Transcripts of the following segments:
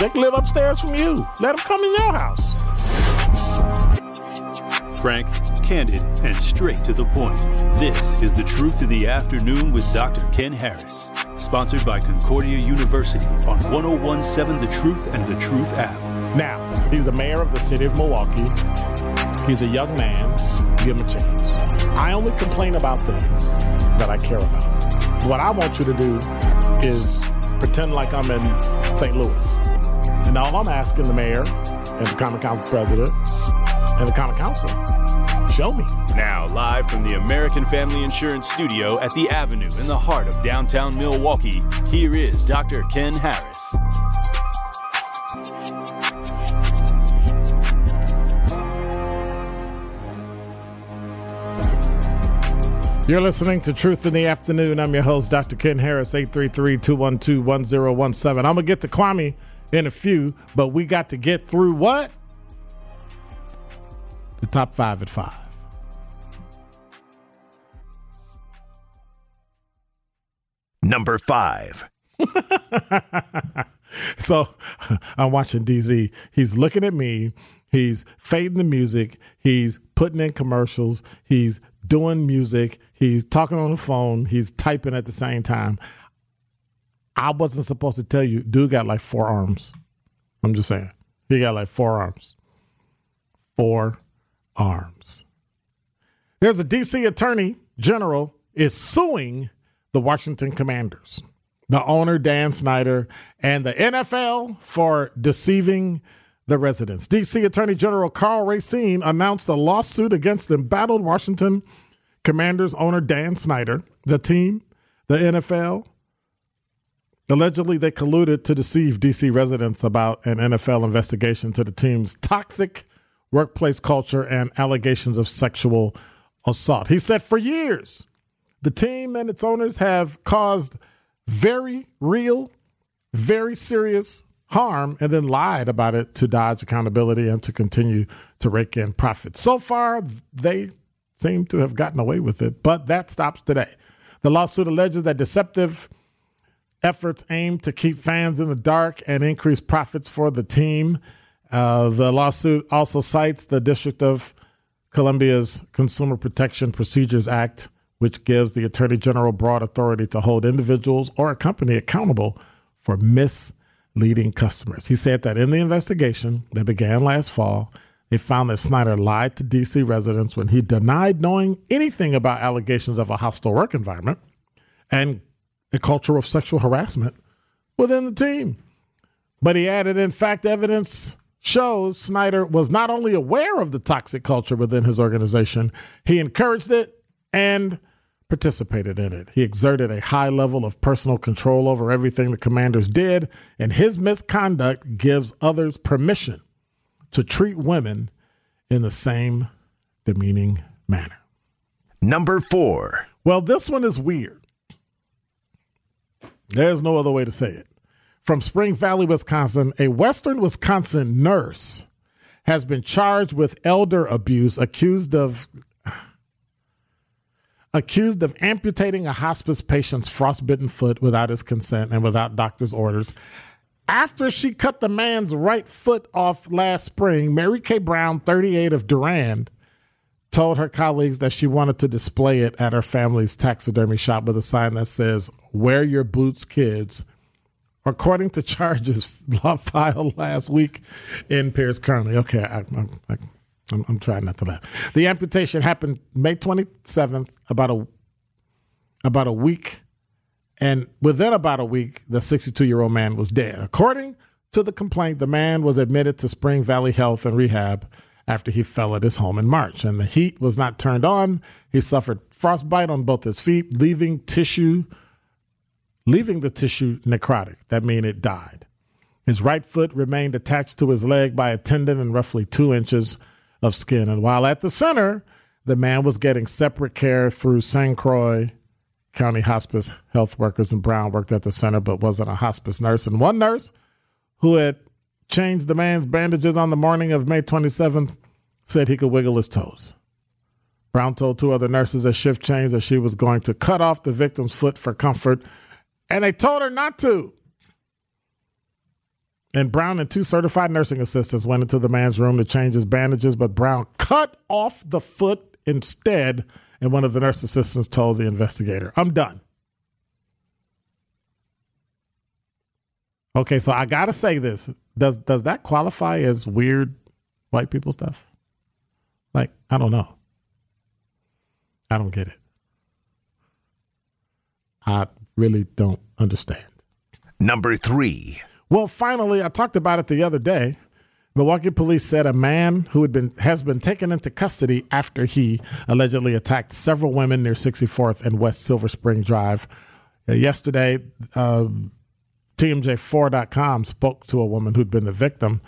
they can live upstairs from you. Let them come in your house. Frank, candid, and straight to the point. This is The Truth in the Afternoon with Dr. Ken Harris. Sponsored by Concordia University on 1017 The Truth and The Truth app. Now, he's the mayor of the city of Milwaukee. He's a young man. Give him a chance. I only complain about things that I care about. What I want you to do is pretend like I'm in St. Louis. And all I'm asking the mayor and the Common Council president and the Common Council, show me. Now, live from the American Family Insurance Studio at the Avenue in the heart of downtown Milwaukee, here is Dr. Ken Harris. You're listening to Truth in the Afternoon. I'm your host, Dr. Ken Harris, 833 212 1017. I'm going to get to Kwame in a few, but we got to get through what? The top five at five. Number five. So I'm watching DZ. He's looking at me. He's fading the music. He's putting in commercials. He's doing music. He's talking on the phone. He's typing at the same time. I wasn't supposed to tell you, dude got like four arms. I'm just saying. He got like four arms. Four arms. There's a DC attorney general is suing the Washington Commanders, the owner Dan Snyder, and the NFL for deceiving the residents. DC Attorney General Karl Racine announced a lawsuit against the embattled Washington Commanders owner Dan Snyder, the team, the NFL. Allegedly, they colluded to deceive DC residents about an NFL investigation to the team's toxic workplace culture and allegations of sexual assault. He said for years, the team and its owners have caused very real, very serious harm and then lied about it to dodge accountability and to continue to rake in profits. So far, they seem to have gotten away with it, but that stops today. The lawsuit alleges that deceptive efforts aim to keep fans in the dark and increase profits for the team. Uh, the lawsuit also cites the District of Columbia's Consumer Protection Procedures Act, which gives the Attorney General broad authority to hold individuals or a company accountable for misleading customers. He said that in the investigation that began last fall, they found that Snyder lied to DC residents when he denied knowing anything about allegations of a hostile work environment and a culture of sexual harassment within the team. But he added, in fact, evidence shows Snyder was not only aware of the toxic culture within his organization, he encouraged it and participated in it. He exerted a high level of personal control over everything the commanders did, and his misconduct gives others permission to treat women in the same demeaning manner. Number four. Well, this one is weird. There's no other way to say it. From Spring Valley, Wisconsin, a Western Wisconsin nurse has been charged with elder abuse, accused of accused of amputating a hospice patient's frostbitten foot without his consent and without doctor's orders. After she cut the man's right foot off last spring, Mary Kay Brown, 38 of Durand, told her colleagues that she wanted to display it at her family's taxidermy shop with a sign that says, Wear your boots, kids. According to charges filed last week in Pierce County. Okay, I, I, I, I'm, I'm trying not to laugh. The amputation happened May 27th, about a about a week. And within about a week, the 62 year old man was dead. According to the complaint, the man was admitted to Spring Valley Health and Rehab after he fell at his home in March. And the heat was not turned on. He suffered frostbite on both his feet, leaving tissue, leaving the tissue necrotic. That means it died. His right foot remained attached to his leg by a tendon and roughly two inches of skin. And while at the center, the man was getting separate care through St. Croix County Hospice health workers, and Brown worked at the center but wasn't a hospice nurse. And one nurse who had changed the man's bandages on the morning of May 27th said he could wiggle his toes. Brown told two other nurses at shift change that she was going to cut off the victim's foot for comfort, and they told her not to. And Brown and two certified nursing assistants went into the man's room to change his bandages, but Brown cut off the foot instead. And one of the nurse assistants told the investigator, I'm done. Okay, so I gotta say this. Does does that qualify as weird white people stuff? Like, I don't know. I don't get it. I really don't understand. Number three. Well, finally, I talked about it the other day. Milwaukee police said a man who had been has been taken into custody after he allegedly attacked several women near 64th and West Silver Spring Drive. Uh, yesterday, uh, TMJ4.com spoke to a woman who'd been the victim,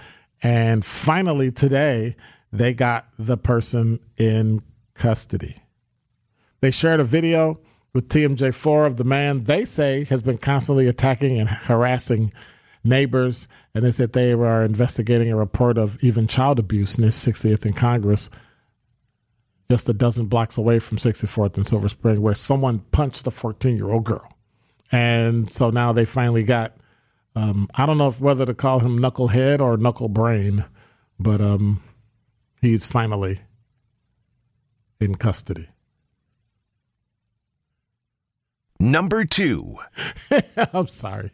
and finally today they got the person in custody. They shared a video with TMJ4 of the man they say has been constantly attacking and harassing neighbors, and they said they were investigating a report of even child abuse near 60th and Congress, just a dozen blocks away from 64th and Silver Spring, where someone punched a 14 year old girl. And so now they finally got, um, I don't know if whether to call him Knucklehead or Knuckle Brain, but um, he's finally in custody. Number two. I'm sorry.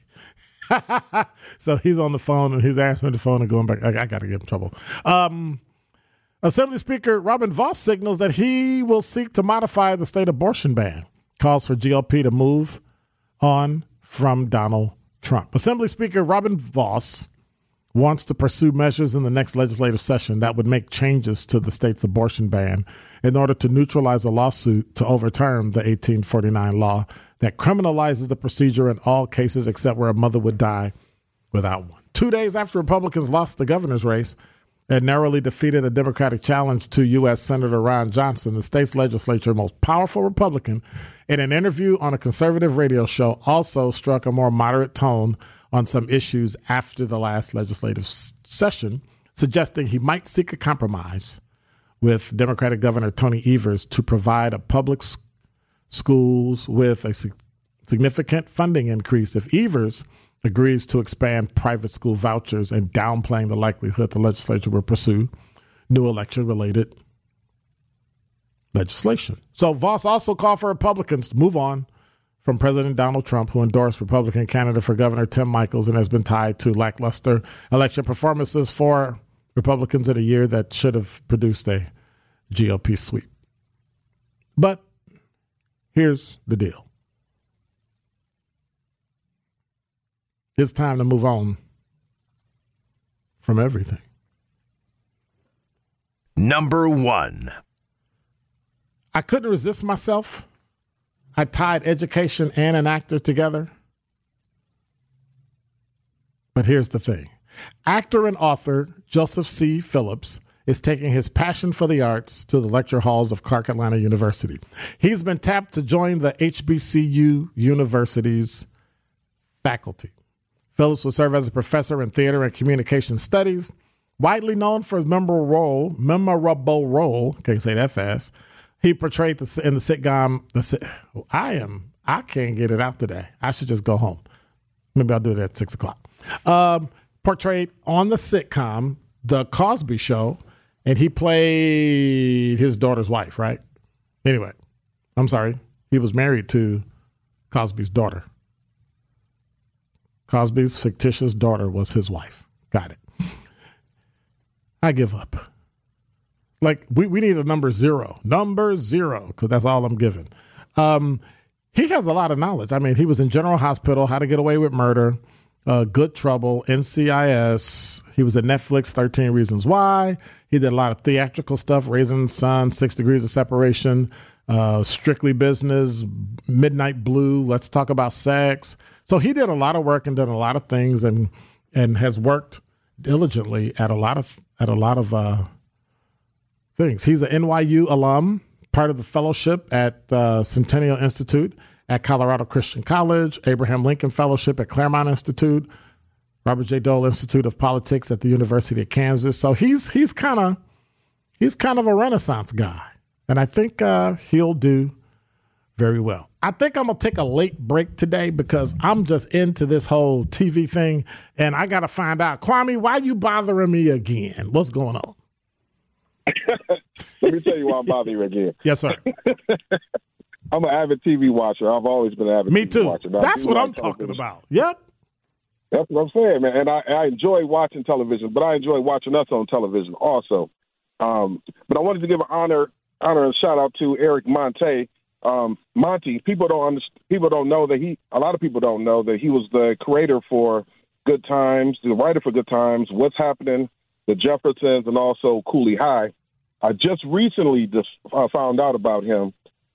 so he's on the phone and he's answering the phone and going back. I, I got to get in trouble. Um, Assembly Speaker Robin Vos signals that he will seek to modify the state abortion ban. Calls for GOP to move on from Donald Trump. Assembly Speaker Robin Vos wants to pursue measures in the next legislative session that would make changes to the state's abortion ban in order to neutralize a lawsuit to overturn the 1849 law that criminalizes the procedure in all cases except where a mother would die without one. Two days after Republicans lost the governor's race and narrowly defeated a Democratic challenge to U.S. Senator Ron Johnson, the state's legislature most powerful Republican, in an interview on a conservative radio show, also struck a more moderate tone on some issues after the last legislative session, suggesting he might seek a compromise with Democratic Governor Tony Evers to provide a public schools with a significant funding increase if Evers agrees to expand private school vouchers and downplaying the likelihood the legislature will pursue new election related legislation. So Vos also called for Republicans to move on from President Donald Trump, who endorsed Republican candidate for governor Tim Michels and has been tied to lackluster election performances for Republicans in a year that should have produced a GOP sweep. But Here's the deal it's time to move on from everything. Number one. I couldn't resist myself. I tied education and an actor together. But here's the thing actor and author Joseph C. Phillips is taking his passion for the arts to the lecture halls of Clark Atlanta University. He's been tapped to join the HBCU University's faculty. Phillips will serve as a professor in theater and communication studies, widely known for his memorable role, memorable role, can't say that fast. He portrayed the, in the sitcom. The, I am. I can't get it out today. I should just go home. Maybe I'll do it at six o'clock. Um, portrayed on the sitcom The Cosby Show and he played his daughter's wife, right? Anyway, I'm sorry. He was married to Cosby's daughter. Cosby's fictitious daughter was his wife. Got it. I give up. Like we, we need a number zero, number zero, because that's all I'm given. Um, he has a lot of knowledge. I mean, he was in General Hospital, How to Get Away with Murder, uh, Good Trouble, NCIS. He was at Netflix, 13 Reasons Why. He did a lot of theatrical stuff, Raising Sun, Six Degrees of Separation, uh, Strictly Business, Midnight Blue, Let's Talk About Sex. So he did a lot of work and done a lot of things and and has worked diligently at a lot of at a lot of uh, things. He's an NYU alum, part of the fellowship at uh, Centennial Institute at Colorado Christian College, Abraham Lincoln Fellowship at Claremont Institute, Robert J. Dole Institute of Politics at the University of Kansas. So he's he's kind of he's kind of a renaissance guy, and I think uh, he'll do very well. I think I'm gonna take a late break today because I'm just into this whole TV thing, and I gotta find out, Kwame, why you bothering me again? What's going on? Let me tell you why I'm bothering you again. Yes, sir. I'm an avid TV watcher. I've always been an avid me TV too. watcher. Now, That's what like I'm talking about. Yep. That's what I'm saying, man. And I, I enjoy watching television, but I enjoy watching us on television also. Um, but I wanted to give an honor, honor and shout out to Eric Monte. Um, Monte, people don't understand, people don't know that he. A lot of people don't know that he was the creator for Good Times, the writer for Good Times, What's Happening, The Jeffersons, and also Cooley High. I just recently just uh, found out about him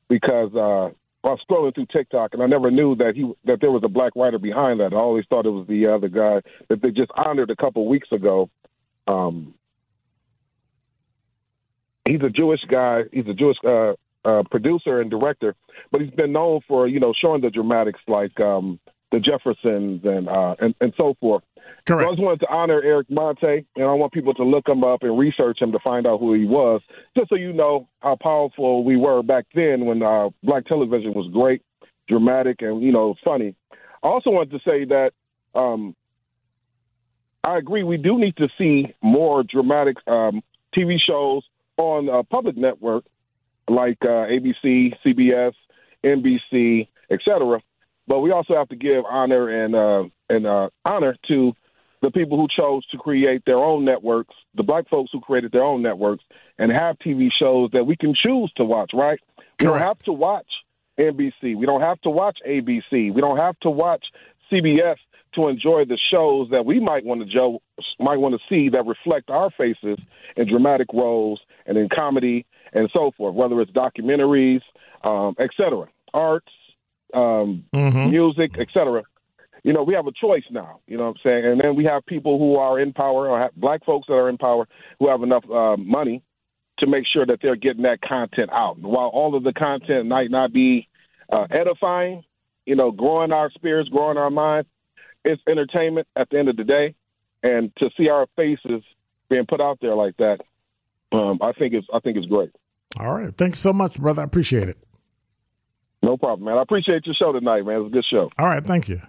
because uh, I was scrolling through TikTok and I never knew that he that there was a black writer behind that. I always thought it was the other guy that they just honored a couple weeks ago. Um, he's a Jewish guy. He's a Jewish uh, uh, producer and director, but he's been known for you know showing the dramatics like um, the Jeffersons and uh, and and so forth. So I just wanted to honor Eric Monte, and I want people to look him up and research him to find out who he was, just so you know how powerful we were back then when uh, black television was great, dramatic, and you know funny. I also wanted to say that um, I agree we do need to see more dramatic um, TV shows on a public network like uh, ABC, CBS, NBC, etc. But we also have to give honor and uh, and uh, honor to the people who chose to create their own networks, the black folks who created their own networks, and have TV shows that we can choose to watch. Right? We don't have to watch NBC. We don't have to watch ABC. We don't have to watch CBS to enjoy the shows that we might want to jo- might want to see that reflect our faces in dramatic roles and in comedy and so forth, whether it's documentaries, um, et cetera, arts, um, Mhm. music, et cetera. You know, we have a choice now. You know what I'm saying? And then we have people who are in power, or have black folks that are in power, who have enough uh, money to make sure that they're getting that content out. While all of the content might not be uh, edifying, you know, growing our spirits, growing our minds, it's entertainment at the end of the day. And to see our faces being put out there like that, um, I think it's I think it's great. All right. Thank you so much, brother. I appreciate it. No problem, man. I appreciate your show tonight, man. It's a good show. All right. Thank you.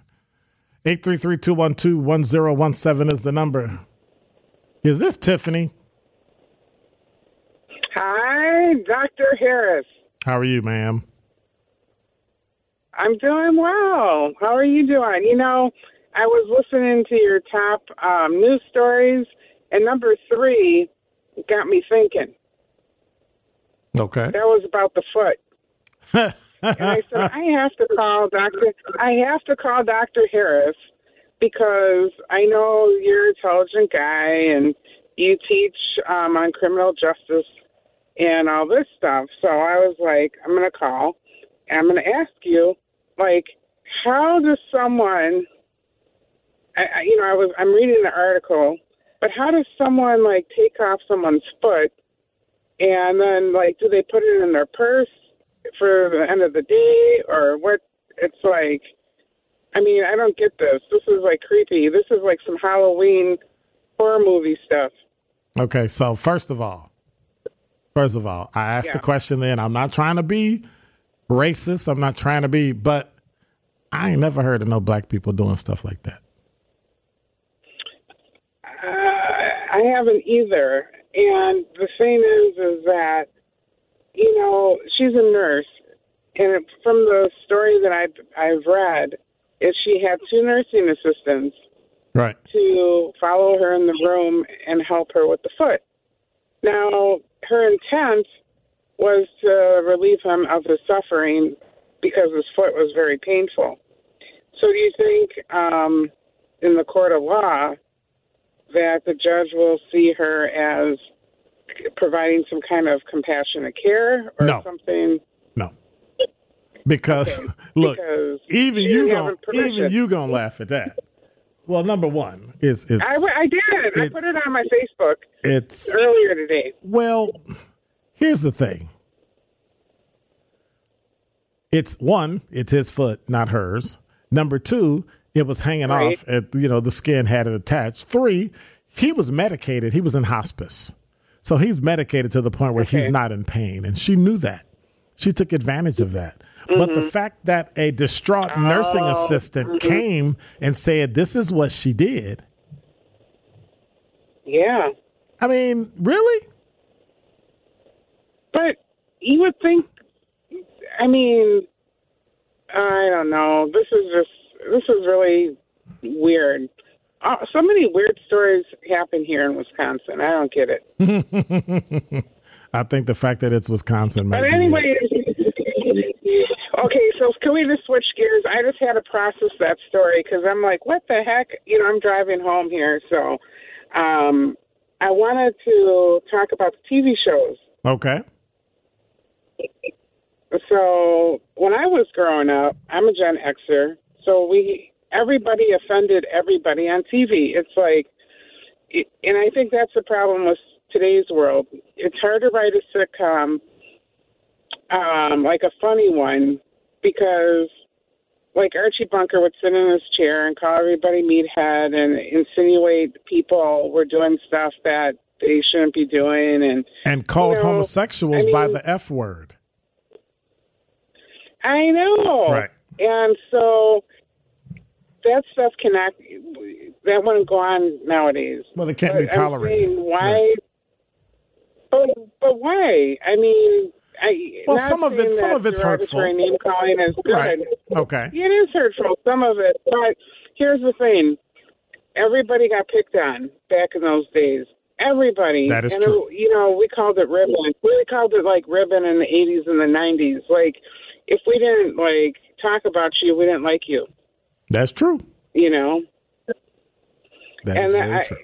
833-212-1017 is the number. Is this Tiffany? Hi, Dr. Harris. How are you, ma'am? I'm doing well. How are you doing? You know, I was listening to your top um, news stories, and number three got me thinking. Okay. That was about the foot. And I said, I have to call Dr. I have to call Dr. Harris because I know you're an intelligent guy and you teach um, on criminal justice and all this stuff. So I was like, I'm going to call and I'm going to ask you, like, how does someone, I, I, you know, I was I'm reading the article, but how does someone like take off someone's foot and then like do they put it in their purse for the end of the day or what? It's like, I mean, I don't get this. This is like creepy. This is like some Halloween horror movie stuff. Okay. So first of all, first of all, I asked the question then. I'm not trying to be racist. I'm not trying to be, but I ain't never heard of no black people doing stuff like that. Uh, I haven't either. And the thing is, is that you know she's a nurse, and it, from the story that I've I've read, is she had two nursing assistants Right. to follow her in the room and help her with the foot. Now, her intent was to relieve him of his suffering because his foot was very painful. So do you think um, in the court of law that the judge will see her as providing some kind of compassionate care or No. something? No. Because look, Because even you permission. even you gonna laugh at that. Well, number one is it's I, I did. I put it on my Facebook it's earlier today. well. Here's the thing. It's one, it's his foot, not hers. Number two, it was hanging Right. off at you know the skin had it attached. Three, he was medicated. He was in hospice, so he's medicated to the point where he's not in pain, and she knew that. She took advantage of that. But Mm-hmm. the fact that a distraught nursing Oh, assistant came and said this is what she did. Yeah. I mean, really? But you would think, I mean, I don't know. This is just, this is really weird. Uh, so many weird stories happen here in Wisconsin. I don't get it. I think the fact that it's Wisconsin might But anyway, okay, so can we just switch gears? I just had to process that story because I'm like, what the heck? You know, I'm driving home here, so um, I wanted to talk about the TV shows. Okay. So when I was growing up, I'm a Gen Xer, so we everybody offended everybody on TV. It's like, and I think that's the problem with today's world. It's hard to write a sitcom, um, like a funny one, because like Archie Bunker would sit in his chair and call everybody meathead and insinuate people were doing stuff that they shouldn't be doing, and And called know, homosexuals I by the F word. I know. Right. And so that stuff cannot that wouldn't go on nowadays. Well, it can't But be tolerated. saying why but but why? I mean I Well, some of it- some of it's hurtful. Name calling is good. Right. Okay. It is hurtful, some of it. But here's the thing. Everybody got picked on back in those days. Everybody. That is and true. It, you know, we called it ribbon. We called it like ribbon in the 80s and the 90s. Like, if we didn't, like, talk about you, we didn't like you, That's true. you know? That and very I, true.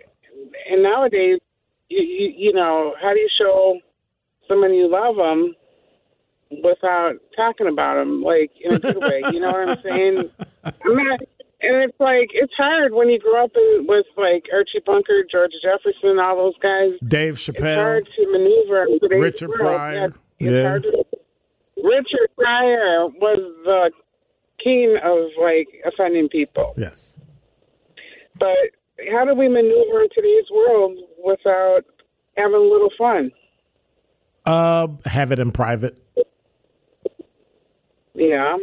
and nowadays, you, you you know, how do you show someone you love them without talking about them, like in a good way? You know what I'm saying? I'm not, and it's like it's hard when you grow up in, with like Archie Bunker, George Jefferson, all those guys. Dave It's Chappelle. hard to maneuver. Richard world. Pryor. Yeah, Yeah. Richard Pryor was the king of like offending people. Yes. But how do we maneuver in today's world without having a little fun? Uh, have it in private. Yeah.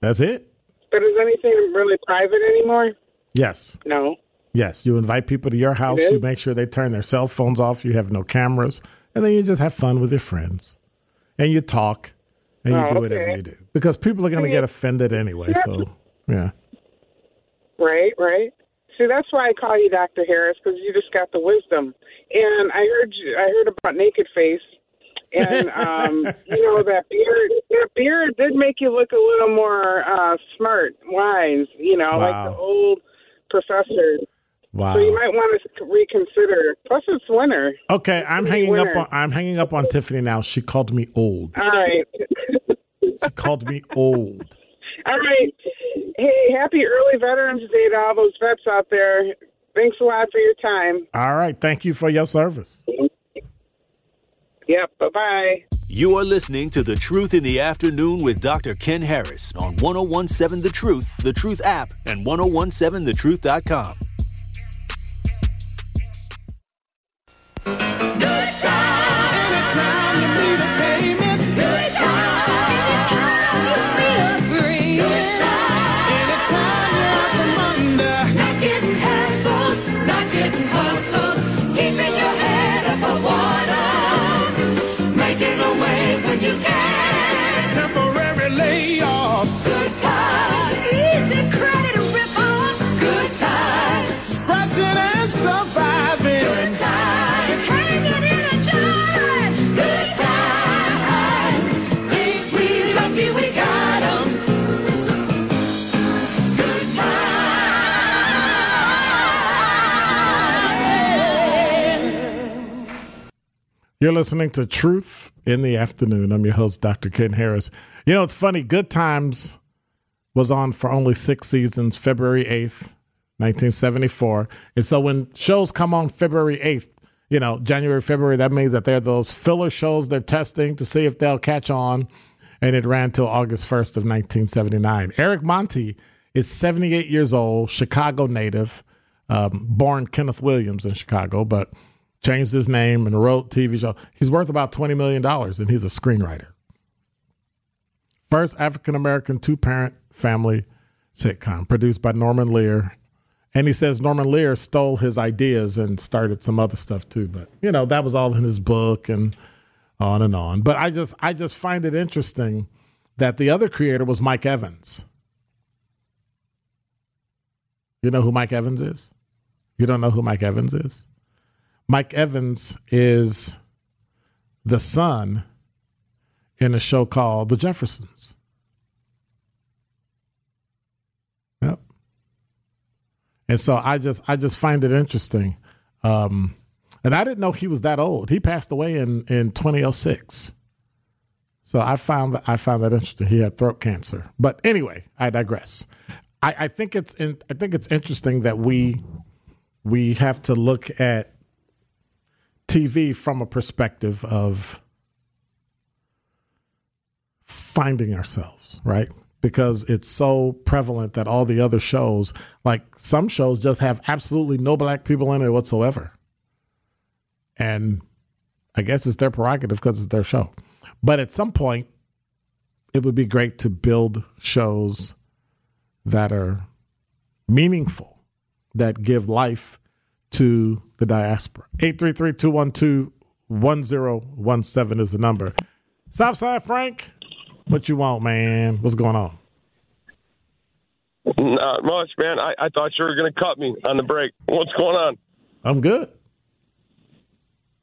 That's it. But is anything really private anymore? Yes. No. Yes. You invite people to your house. You make sure they turn their cell phones off. You have no cameras, and then you just have fun with your friends, and you talk, and you Oh, do whatever okay. you do because people are going to get offended anyway. So, yeah. Right, right. See, that's why I call you Dr. Harris because you just got the wisdom. And I heard you, I heard about Naked Face, and um, you know that beard. That beard did make you look a little more uh, smart, wise. You know, like the old professors. Wow. So you might want to reconsider. Plus, it's winter. Okay, I'm hanging up on I'm hanging up on Tiffany now. She called me old. All right. She called me old. All right. Hey, happy early Veterans Day to all those vets out there. Thanks a lot for your time. All right, thank you for your service. Yep. Bye bye. You are listening to The Truth in the Afternoon with Dr. Ken Harris on 1017 The Truth, The Truth app, and 1017thetruth.com. You're listening to Truth in the Afternoon. I'm your host, Dr. Ken Harris. You know, it's funny. Good Times was on for only six seasons, February 8th, 1974. And so when shows come on February 8th, you know, January, February, that means that they're those filler shows they're testing to see if they'll catch on. And it ran till August 1st of 1979. Eric Monte is 78 years old, Chicago native, um, born Kenneth Williams in Chicago, but changed his name and wrote TV show. He's worth about $20 million and he's a screenwriter. First African American two parent family sitcom produced by Norman Lear. And he says Norman Lear stole his ideas and started some other stuff too. But you know, that was all in his book and on and on. But I just I just find it interesting that the other creator was Mike Evans. You know who Mike Evans is? You don't know who Mike Evans is? Mike Evans is the son in a show called The Jeffersons. Yep. And so I just I just find it interesting. Um, and I didn't know he was that old. He passed away in in 2006. So I found that I found that interesting. He had throat cancer. But anyway, I digress. I, I think it's in, I think it's interesting that we we have to look at TV from a perspective of finding ourselves, right? Because it's so prevalent that all the other shows, like some shows, just have absolutely no black people in it whatsoever. And I guess it's their prerogative because it's their show. But at some point, it would be great to build shows that are meaningful, that give life to the diaspora. 833 212 1017 is the number. Southside Frank, what you want, man? What's going on? Not much, man. I, I thought you were going to cut me on the break. What's going on? I'm good.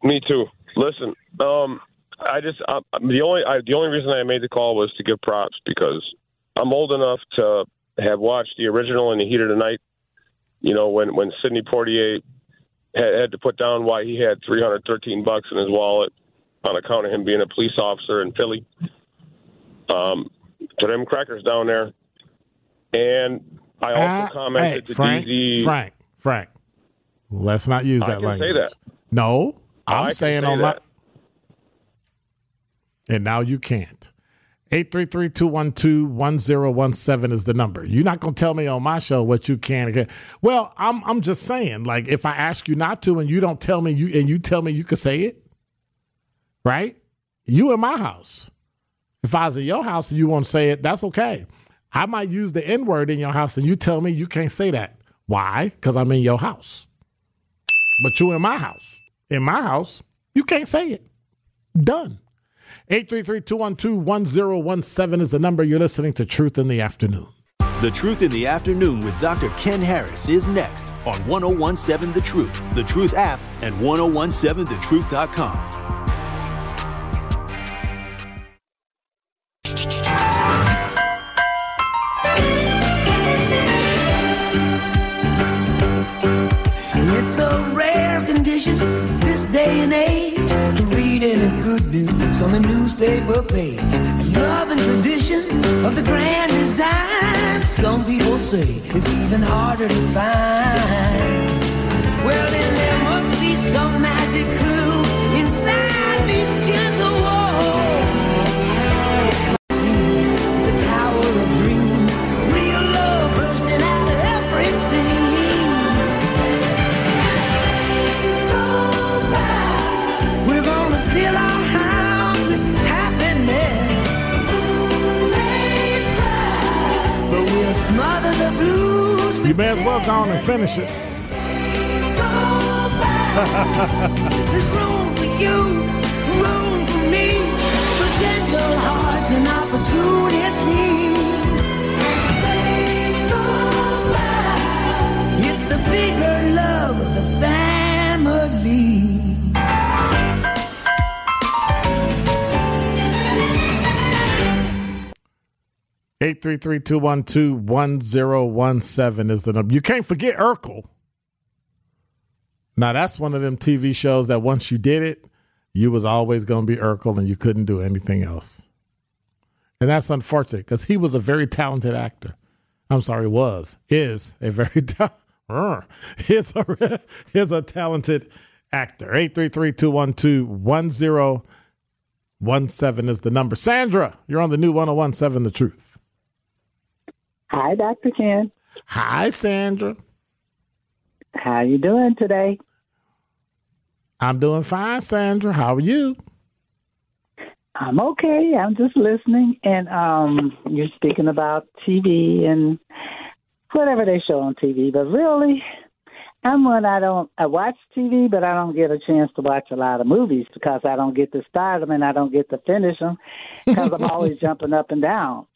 Me too. Listen, um, I just uh, the only I, the only reason I made the call was to give props because I'm old enough to have watched the original in the heat of the night. You know when when Sidney Poitier had, had to put down why he had 313 bucks in his wallet on account of him being a police officer in Philly. Um, to them crackers down there, and I also Uh, commented hey, to Frank, DZ. Frank, Frank. Let's not use I that language. that. No, I'm saying say on my and now you can't. 833-212-1017 is the number. You're not going to tell me on my show what you can and can't. Well, I'm I'm just saying like if I ask you not to and you don't tell me you and you tell me you could say it, right? You in my house. If I was in your house and you won't say it, that's okay. I might use the N word in your house and you tell me you can't say that. Why? Because I'm in your house. But you in my house. In my house, you can't say it. Done. 833-212-1017 is the number you're listening to Truth in the Afternoon. The Truth in the Afternoon with Dr. Ken Harris is next on 1017 The Truth, The Truth app, and 1017thetruth.com. on the newspaper page. Love and tradition of the grand design, some people say it's even harder to find. Well, then there must be some magic clue on and finish it. 833-212-1017 is the number. You can't forget Urkel. Now that's one of them TV shows that once you did it, you was always going to be Urkel and you couldn't do anything else. And that's unfortunate because he was a very talented actor. I'm sorry, was is a very ta- uh, is a is a talented actor. 833-212-1017 is the number. Sandra, you're on the new 1017 The Truth. Hi, Dr. Ken. Hi, Sandra. How you doing today? I'm doing fine, Sandra. How are you? I'm okay. I'm just listening. And um, you're speaking about TV and whatever they show on TV. But really, I'm one I don't I watch TV, but I don't get a chance to watch a lot of movies because I don't get to start them and I don't get to finish them because I'm always jumping up and down.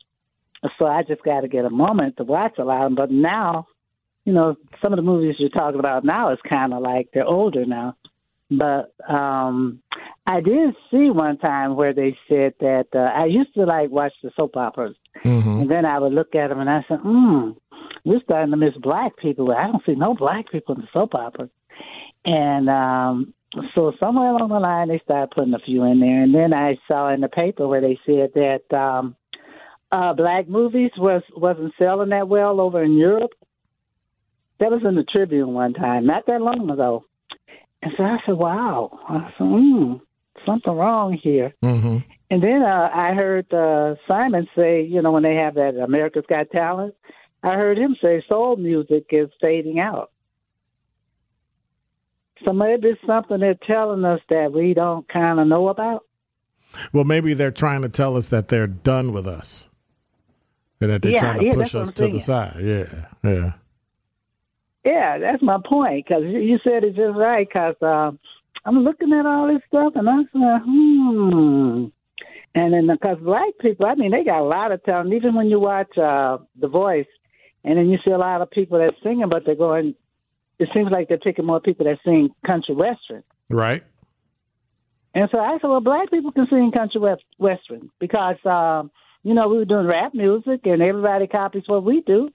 So I just got to get a moment to watch a lot of them. But now, you know, some of the movies you're talking about now is kind of like they're older now. But um I did see one time where they said that uh, I used to like watch the soap operas, mm-hmm. and then I would look at them and I said, "Hmm, we're starting to miss black people. I don't see no black people in the soap operas." And um so somewhere along the line, they started putting a few in there, and then I saw in the paper where they said that um uh black movies was wasn't selling that well over in Europe. That was in the Tribune one time, not that long ago. And so I said, "Wow!" I said, "Hmm, something wrong here." Mm-hmm. And then uh, I heard uh, Simon say, you know, when they have that America's Got Talent, I heard him say soul music is fading out. So maybe it's something they're telling us that we don't kind of know about. Well, maybe they're trying to tell us that they're done with us, and that they're Yeah, trying to yeah, push us to the side. Yeah, yeah. Yeah, that's my point. Because you said it just right. Because um, I'm looking at all this stuff, and I'm said, hmm. And then because black people, I mean, they got a lot of talent. Even when you watch uh, The Voice, and then you see a lot of people that singing, but they're going. It seems like they're picking more people that sing country western. Right. And so I said, well, black people can sing country west- western because, um, you know, we were doing rap music and everybody copies what we do.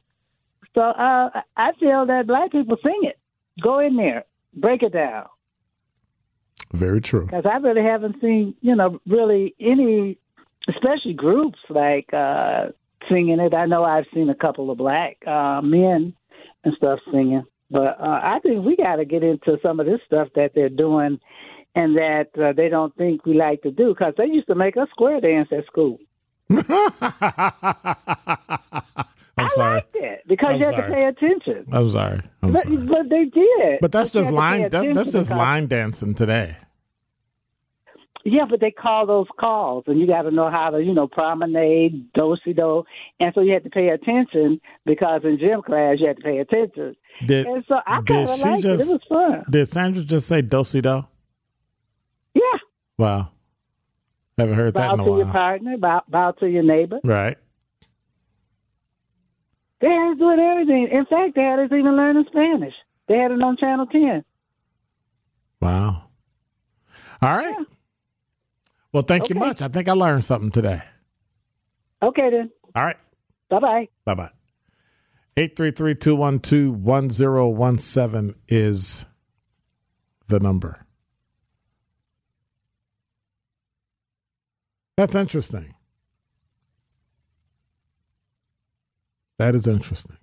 So uh, I feel that black people sing it. Go in there, break it down. Very true. Because I really haven't seen, you know, really any, especially groups like uh, singing it. I know I've seen a couple of black uh, men and stuff singing. But uh, I think we got to get into some of this stuff that they're doing and that uh, they don't think we like to do because they used to make us square dance at school. I'm I sorry. liked it because I'm you have sorry. to pay attention. I'm sorry. I'm But, sorry. but they did. But that's just have to pay line. That, that's just line dancing today. Yeah, but they call those calls, and you got to know how to, you know, promenade, do si do, and so you had to pay attention because in gym class you had to pay attention. Did and so I kind of liked just- it. It was fun. did Sandra just say do-si do? Yeah, Wow. Haven't heard that bow in a to your partner, bow, bow to your neighbor. Right. They had us doing everything. In fact, they had us even learning Spanish. They had it on Channel Ten. Wow. All right. Well, thank you much. I think I learned something today. Okay then. All right. Bye bye. Bye bye. 833 212 1017 is the number. That's interesting. That is interesting.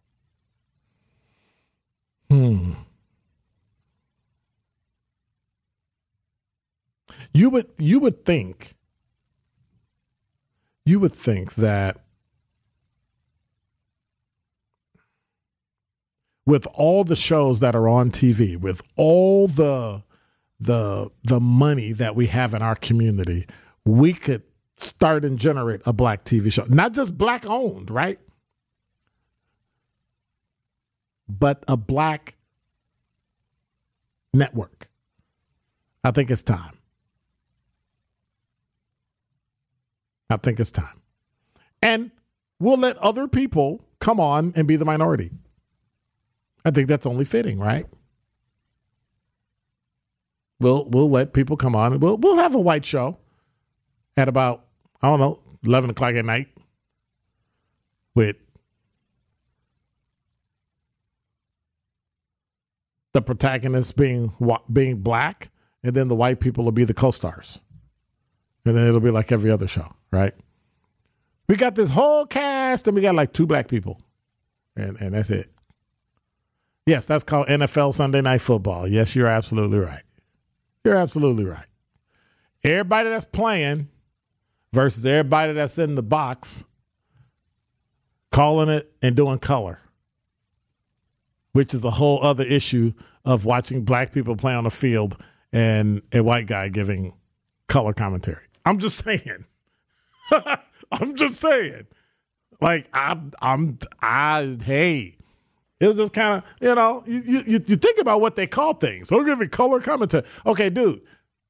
Hmm. You would you would think you would think that with all the shows that are on TV, with all the the the money that we have in our community, we could start and generate a black TV show. Not just black owned, right? But a black network. I think it's time. I think it's time. And we'll let other people come on and be the minority. I think that's only fitting, right? We'll we'll let people come on and we'll we'll have a white show at about I don't know eleven o'clock at night with the protagonist being being black and then the white people will be the co-stars, and then it'll be like every other show, right? We got this whole cast, and we got like two black people, and and that's it. Yes, that's called NFL Sunday Night Football. Yes, you're absolutely right. You're absolutely right. Everybody that's playing versus everybody that's in the box calling it and doing color, which is a whole other issue of watching black people play on the field and a white guy giving color commentary. I'm just saying. I'm just saying. Like I'm I'm I hey. It was just kind of, you know, you, you you think about what they call things. We're giving color commentary. Okay, dude,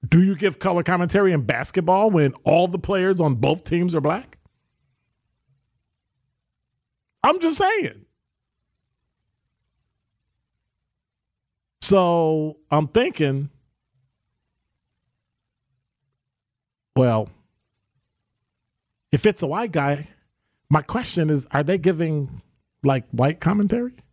do you give color commentary in basketball when all the players on both teams are black? I'm just saying. So I'm thinking, well, if it's a white guy, my question is are they giving like white commentary?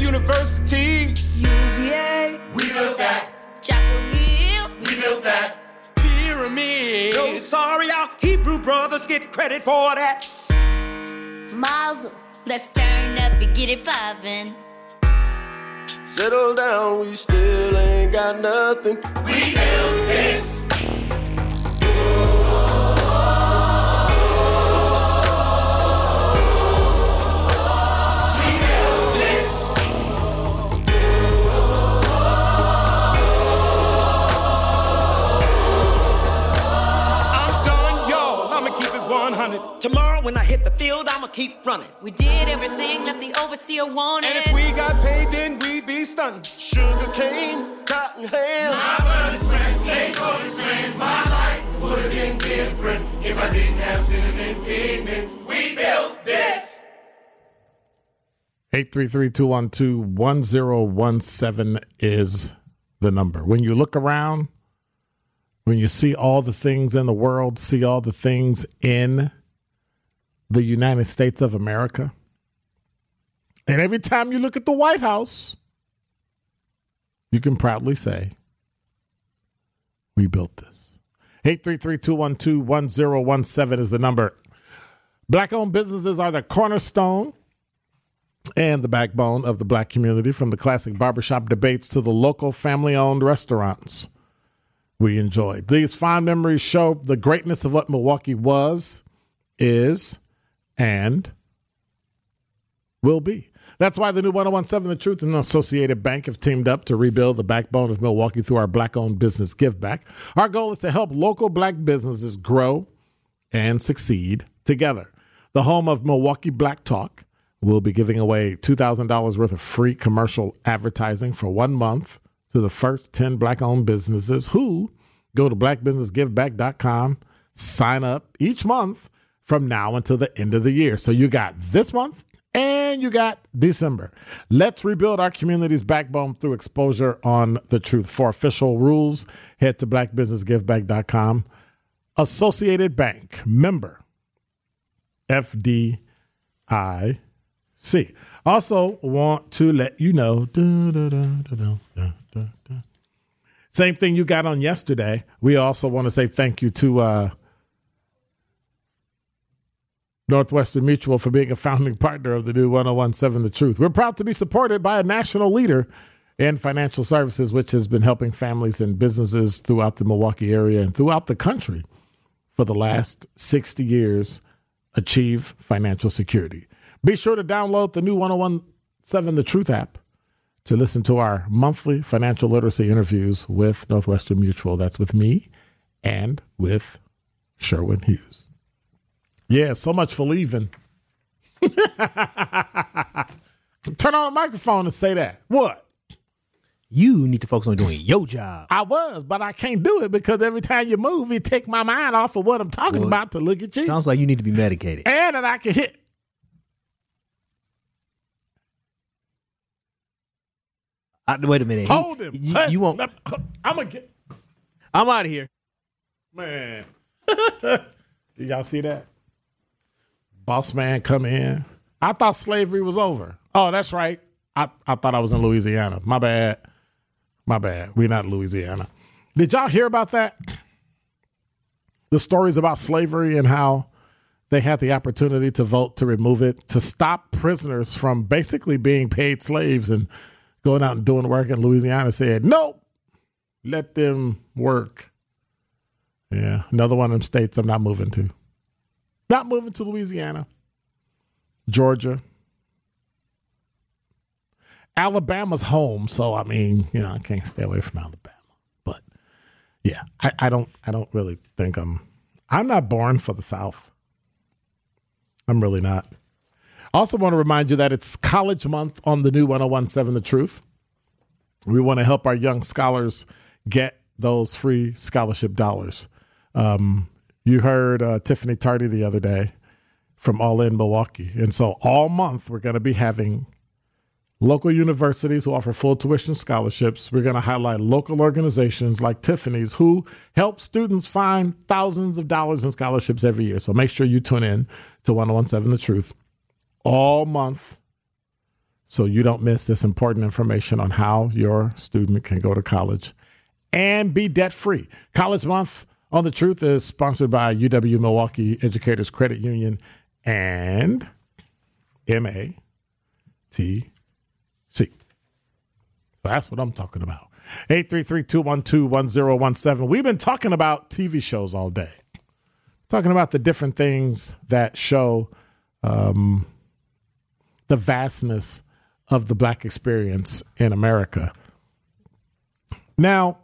University. UVA. We built that. Chapel Hill. We built that. Pyramid. No, sorry, our Hebrew brothers get credit for that. Mazel. Let's turn up and get it poppin'. Settle down, we still ain't got nothing. We built this. Tomorrow when I hit the field, I'ma keep running. We did everything that the overseer wanted. And if we got paid, then we'd be stunting. Sugar cane, cotton ham. My blood is red, came from the sand. My life would have been different if I didn't have cinnamon pigment. We built this. 833-212-1017 is the number. When you look around, when you see all the things in the world, see all the things in the United States of America, and every time you look at the White House, you can proudly say, we built this. 833-212-1017 is the number. Black-owned businesses are the cornerstone and the backbone of the black community, from the classic barbershop debates to the local family owned restaurants we enjoyed. These fond memories show the greatness of what Milwaukee was, is, and will be. That's why the new 1017 The Truth and Associated Bank have teamed up to rebuild the backbone of Milwaukee through our black owned business give back. Our goal is to help local black businesses grow and succeed together. The home of Milwaukee Black Talk will be giving away $2,000 worth of free commercial advertising for one month to the first 10 black owned businesses who go to blackbusinessgiveback.com, sign up each month from now until the end of the year. So you got this month and you got December. Let's rebuild our community's backbone through exposure on the truth. For official rules, head to blackbusinessgiveback.com. Associated Bank, member FDIC. Also, want to let you know. da, da, da. Same thing you got on yesterday. We also want to say thank you to uh, Northwestern Mutual for being a founding partner of the new 1017 The Truth. We're proud to be supported by a national leader in Financial Services, which has been helping families and businesses throughout the Milwaukee area and throughout the country for the last 60 years achieve financial security. Be sure to download the new 1017 The Truth app to listen to our monthly financial literacy interviews with Northwestern Mutual. That's with me and with Sherwin Hughes. Yeah, so much for leaving. Turn on the microphone and say that. What? You need to focus on doing your job. I was, but I can't do it because every time you move, it take my mind off of what I'm talking Well, about to look at you. Sounds like you need to be medicated. and that I can hit. I, wait a minute. He- Hold him. You, you won't. I'm gonna get I'm out of here. man. Did y'all see that? Boss man come in. I thought slavery was over. Oh, that's right. I, I thought I was in Louisiana. My bad. My bad. We're not Louisiana. Did y'all hear about that? The stories about slavery and how they had the opportunity to vote to remove it, to stop prisoners from basically being paid slaves and going out and doing work in Louisiana said, nope, let them work. Yeah, another one of them states I'm not moving to. Not moving to Louisiana, Georgia. Alabama's home, so I mean, you know, I can't stay away from Alabama. But yeah, I, I don't I don't really think I'm I'm not born for the South. I'm really not. Also want to remind you that it's college month on the new 1017 The Truth. We want to help our young scholars get those free scholarship dollars. Um, you heard uh, Tiffany Tardy the other day from All In Milwaukee. And so all month, we're going to be having local universities who offer full tuition scholarships. We're going to highlight local organizations like Tiffany's who help students find thousands of dollars in scholarships every year. So make sure you tune in to 1017 The Truth all month so you don't miss this important information on how your student can go to college and be debt free. College Month on the Truth is sponsored by UW Milwaukee Educators Credit Union and MATC. That's what I'm talking about. 833-212-1017. We've been talking about TV shows all day. Talking about the different things that show um, the vastness of the black experience in America. Now,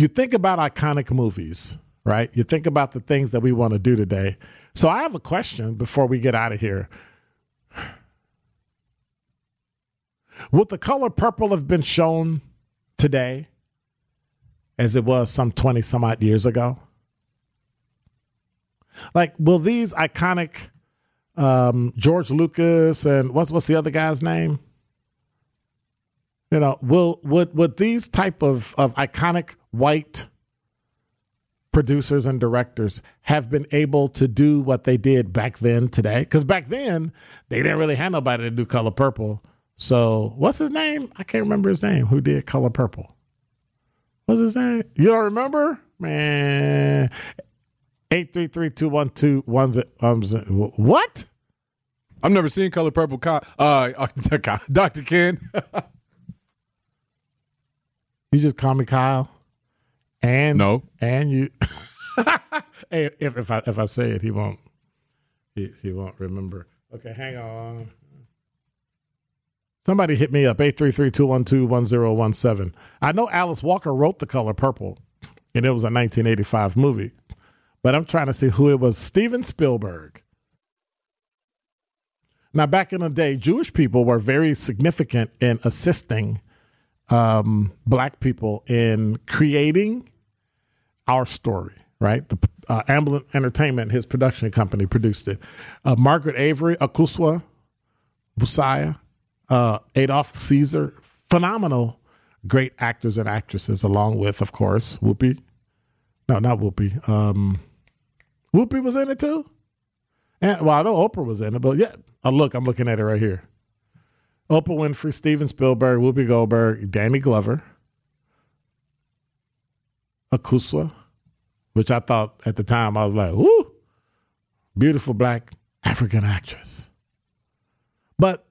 you think about iconic movies, right? You think about the things that we want to do today. So I have a question before we get out of here. Would the color purple have been shown today as it was some 20 some odd years ago? Like, will these iconic um, George Lucas and what's what's the other guy's name? You know, will would would these type of of iconic white producers and directors have been able to do what they did back then today? Because back then they didn't really have nobody to do Color Purple. So what's his name? I can't remember his name. Who did Color Purple? What's his name? You don't remember? Man. 833-212-1017. What? I've never seen Color Purple. Co- uh, Dr. Ken. You just call me Kyle. And No. and you hey, if if I if I say it, he won't he, he won't remember. Okay, hang on. Somebody hit me up, 833-212-1017. I know Alice Walker wrote The Color Purple, and it was a 1985 movie. But I'm trying to see who it was. Steven Spielberg. Now, back in the day, Jewish people were very significant in assisting um, black people in creating our story, right? The uh, Amblin Entertainment, his production company, produced it. Uh, Margaret Avery, Akosua, Busia, uh, Adolph Caesar, phenomenal, great actors and actresses, along with, of course, Whoopi. No, not Whoopi. Um, Whoopi was in it too. And well, I know Oprah was in it, but yeah, oh, look, I'm looking at it right here. Oprah Winfrey, Steven Spielberg, Whoopi Goldberg, Danny Glover, Akosua, which I thought at the time I was like, whoo, beautiful black African actress. But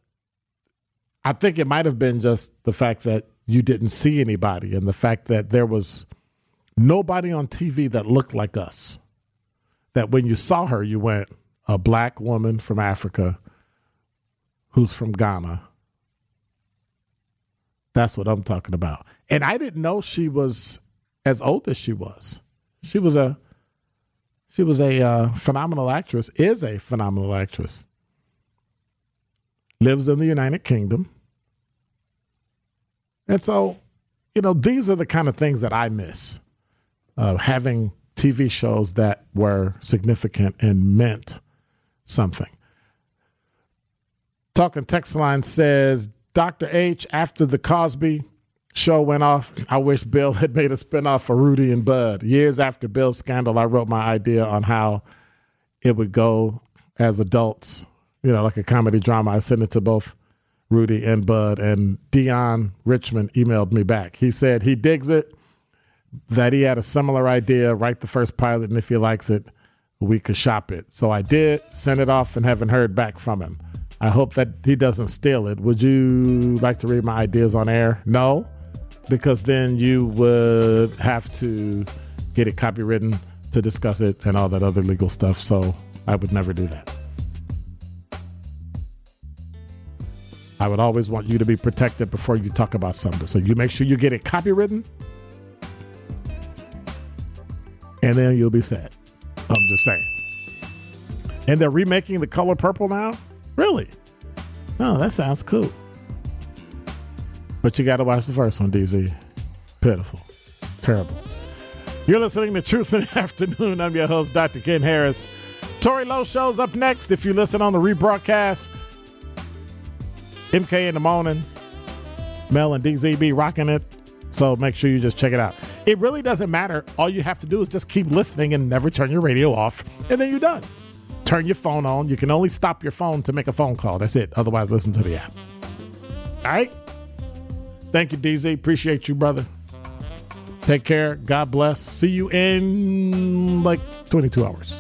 I think it might have been just the fact that you didn't see anybody and the fact that there was nobody on TV that looked like us. That when you saw her, you went, a black woman from Africa who's from Ghana. That's what I'm talking about. And I didn't know she was as old as she was. She was a she was a uh, phenomenal actress, is a phenomenal actress. Lives in the United Kingdom. And so, you know, these are the kind of things that I miss. Uh, having TV shows that were significant and meant something. Talking text line says, Dr. H, after the Cosby show went off, I wish Bill had made a spinoff for Rudy and Bud. Years after Bill's scandal, I wrote my idea on how it would go as adults, you know, like a comedy drama. I sent it to both Rudy and Bud, and Deon Richmond emailed me back. He said he digs it, that he had a similar idea, write the first pilot, and if he likes it, we could shop it. So I did, send it off, and haven't heard back from him. I hope that he doesn't steal it. Would you like to read my ideas on air? No, because then you would have to get it copywritten to discuss it and all that other legal stuff. So I would never do that. I would always want you to be protected before you talk about something. So you make sure you get it copywritten, and then you'll be set. I'm just saying. And they're remaking the color purple now? Really? Oh, that sounds cool. But you got to watch the first one, DZ. Pitiful. Terrible. You're listening to Truth in the Afternoon. I'm your host, Dr. Ken Harris. Tori Lowe shows up next. If you listen on the rebroadcast, MK in the morning, Mel and DZB rocking it. So make sure you just check it out. It really doesn't matter. All you have to do is just keep listening and never turn your radio off, and then you're done. Turn your phone on. You can only stop your phone to make a phone call. That's it. Otherwise, listen to the app. All right. Thank you, DZ. Appreciate you, brother. Take care. God bless. See you in like 22 hours.